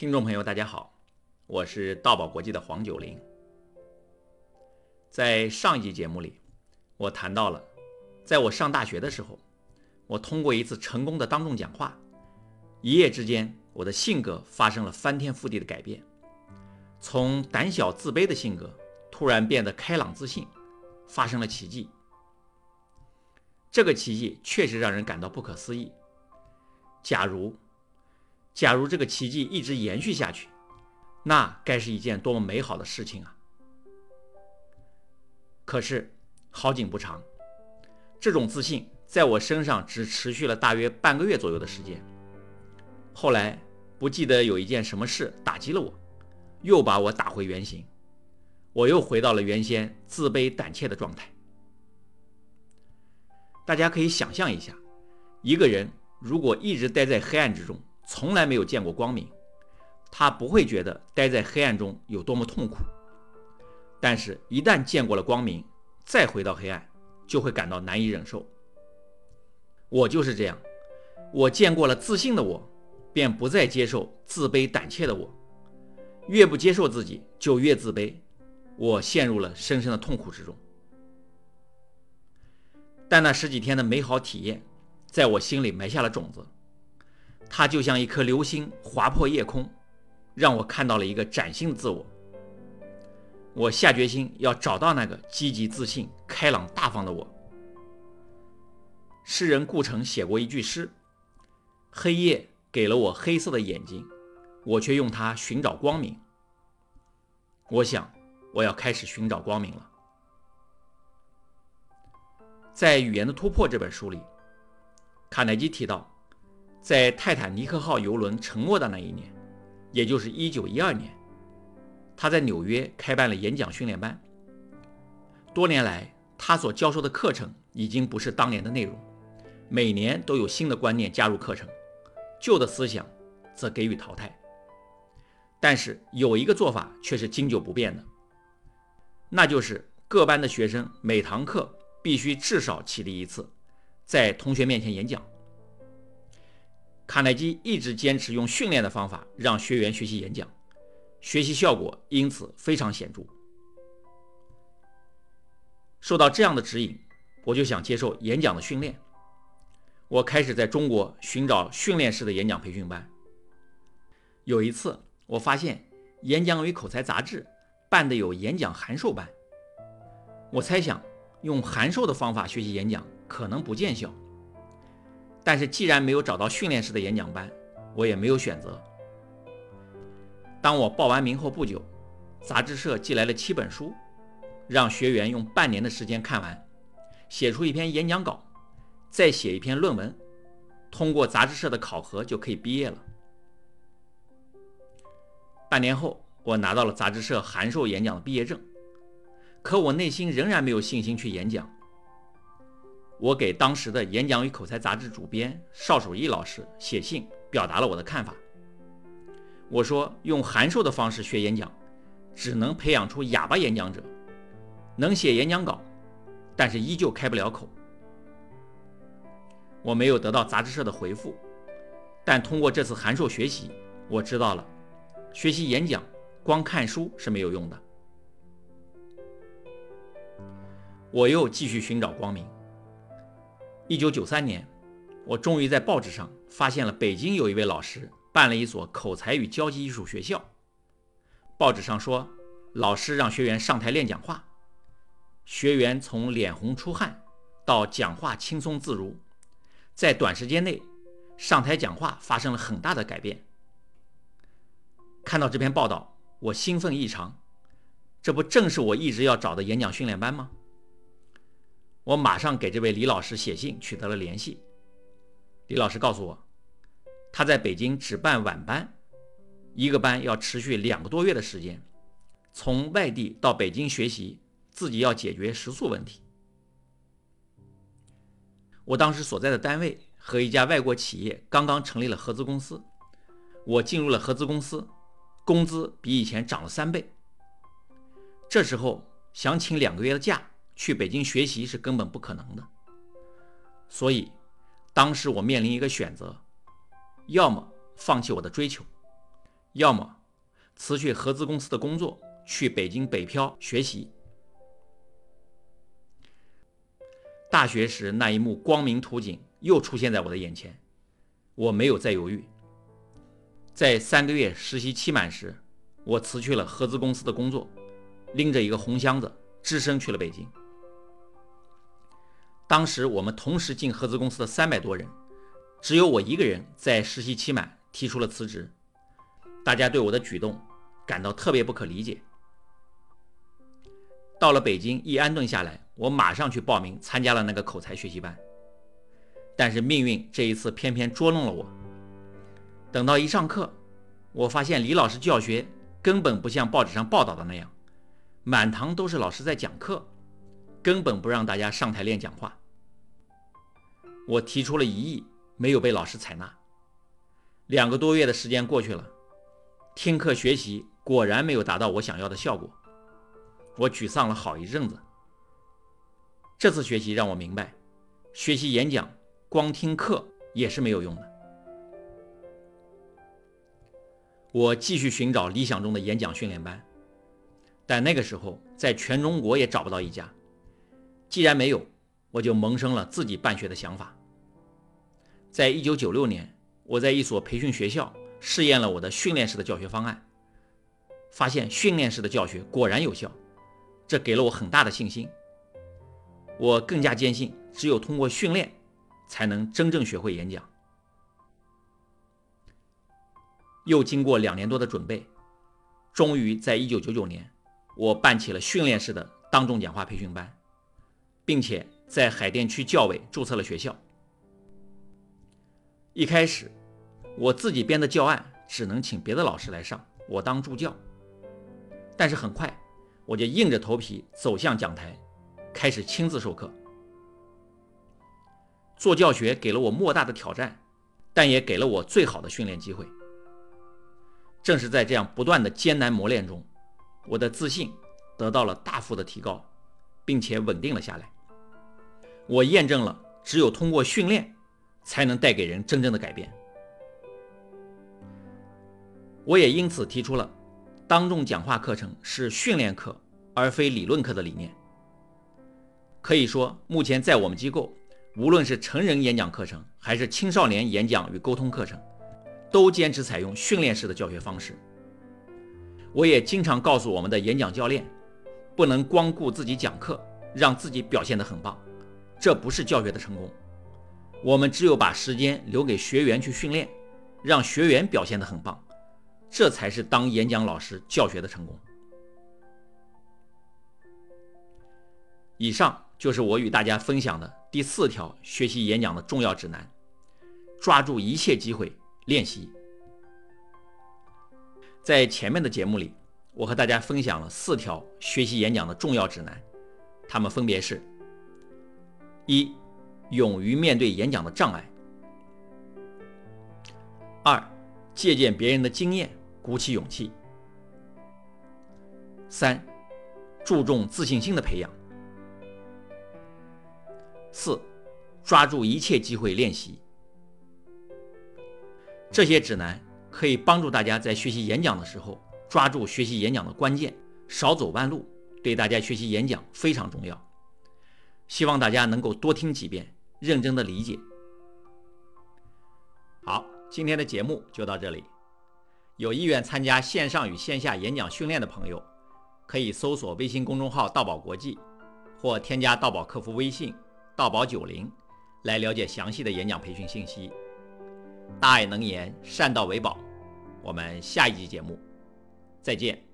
听众朋友，大家好，我是道宝国际的黄九龄。在上一集节目里，我谈到了，在我上大学的时候，我通过一次成功的当众讲话，一夜之间，我的性格发生了翻天覆地的改变，从胆小自卑的性格突然变得开朗自信，发生了奇迹。这个奇迹确实让人感到不可思议。假如，假如这个奇迹一直延续下去，那该是一件多么美好的事情啊！可是好景不长，这种自信在我身上只持续了大约半个月左右的时间。后来不记得有一件什么事打击了我，又把我打回原形，我又回到了原先自卑胆怯的状态。大家可以想象一下，一个人如果一直待在黑暗之中，从来没有见过光明，他不会觉得待在黑暗中有多么痛苦。但是，一旦见过了光明，再回到黑暗，就会感到难以忍受。我就是这样，我见过了自信的我，便不再接受自卑胆怯的我。越不接受自己，就越自卑，我陷入了深深的痛苦之中。但那十几天的美好体验，在我心里埋下了种子。它就像一颗流星划破夜空，让我看到了一个崭新的自我。我下决心要找到那个积极、自信、开朗、大方的我。诗人顾城写过一句诗：“黑夜给了我黑色的眼睛，我却用它寻找光明。”我想，我要开始寻找光明了。在《语言的突破》这本书里，卡耐基提到，在泰坦尼克号游轮沉没的那一年，也就是1912年，他在纽约开办了演讲训练班。多年来，他所教授的课程已经不是当年的内容，每年都有新的观念加入课程，旧的思想则给予淘汰。但是有一个做法却是经久不变的，那就是各班的学生每堂课。必须至少起立一次，在同学面前演讲。卡耐基一直坚持用训练的方法让学员学习演讲，学习效果因此非常显著。受到这样的指引，我就想接受演讲的训练。我开始在中国寻找训练式的演讲培训班。有一次，我发现《演讲与口才》杂志办的有演讲函授班，我猜想。用函授的方法学习演讲可能不见效，但是既然没有找到训练式的演讲班，我也没有选择。当我报完名后不久，杂志社寄来了七本书，让学员用半年的时间看完，写出一篇演讲稿，再写一篇论文，通过杂志社的考核就可以毕业了。半年后，我拿到了杂志社函授演讲的毕业证。可我内心仍然没有信心去演讲。我给当时的《演讲与口才》杂志主编邵守义老师写信，表达了我的看法。我说，用函授的方式学演讲，只能培养出哑巴演讲者，能写演讲稿，但是依旧开不了口。我没有得到杂志社的回复，但通过这次函授学习，我知道了，学习演讲光看书是没有用的。我又继续寻找光明。一九九三年，我终于在报纸上发现了北京有一位老师办了一所口才与交际艺术学校。报纸上说，老师让学员上台练讲话，学员从脸红出汗到讲话轻松自如，在短时间内上台讲话发生了很大的改变。看到这篇报道，我兴奋异常，这不正是我一直要找的演讲训练班吗？我马上给这位李老师写信，取得了联系。李老师告诉我，他在北京只办晚班，一个班要持续两个多月的时间，从外地到北京学习，自己要解决食宿问题。我当时所在的单位和一家外国企业刚刚成立了合资公司，我进入了合资公司，工资比以前涨了三倍。这时候想请两个月的假。去北京学习是根本不可能的，所以当时我面临一个选择：要么放弃我的追求，要么辞去合资公司的工作，去北京北漂学习。大学时那一幕光明图景又出现在我的眼前，我没有再犹豫。在三个月实习期满时，我辞去了合资公司的工作，拎着一个红箱子，只身去了北京。当时我们同时进合资公司的三百多人，只有我一个人在实习期满提出了辞职。大家对我的举动感到特别不可理解。到了北京一安顿下来，我马上去报名参加了那个口才学习班。但是命运这一次偏偏捉弄了我。等到一上课，我发现李老师教学根本不像报纸上报道的那样，满堂都是老师在讲课，根本不让大家上台练讲话。我提出了异议，没有被老师采纳。两个多月的时间过去了，听课学习果然没有达到我想要的效果，我沮丧了好一阵子。这次学习让我明白，学习演讲光听课也是没有用的。我继续寻找理想中的演讲训练班，但那个时候在全中国也找不到一家。既然没有，我就萌生了自己办学的想法。在一九九六年，我在一所培训学校试验了我的训练式的教学方案，发现训练式的教学果然有效，这给了我很大的信心。我更加坚信，只有通过训练，才能真正学会演讲。又经过两年多的准备，终于在一九九九年，我办起了训练式的当众讲话培训班，并且在海淀区教委注册了学校。一开始，我自己编的教案只能请别的老师来上，我当助教。但是很快，我就硬着头皮走向讲台，开始亲自授课。做教学给了我莫大的挑战，但也给了我最好的训练机会。正是在这样不断的艰难磨练中，我的自信得到了大幅的提高，并且稳定了下来。我验证了，只有通过训练。才能带给人真正的改变。我也因此提出了当众讲话课程是训练课而非理论课的理念。可以说，目前在我们机构，无论是成人演讲课程还是青少年演讲与沟通课程，都坚持采用训练式的教学方式。我也经常告诉我们的演讲教练，不能光顾自己讲课，让自己表现得很棒，这不是教学的成功。我们只有把时间留给学员去训练，让学员表现得很棒，这才是当演讲老师教学的成功。以上就是我与大家分享的第四条学习演讲的重要指南：抓住一切机会练习。在前面的节目里，我和大家分享了四条学习演讲的重要指南，它们分别是：一。勇于面对演讲的障碍。二，借鉴别人的经验，鼓起勇气。三，注重自信心的培养。四，抓住一切机会练习。这些指南可以帮助大家在学习演讲的时候抓住学习演讲的关键，少走弯路，对大家学习演讲非常重要。希望大家能够多听几遍。认真的理解。好，今天的节目就到这里。有意愿参加线上与线下演讲训练的朋友，可以搜索微信公众号“道宝国际”，或添加道宝客服微信“道宝九零”来了解详细的演讲培训信息。大爱能言，善道为宝。我们下一集节目再见。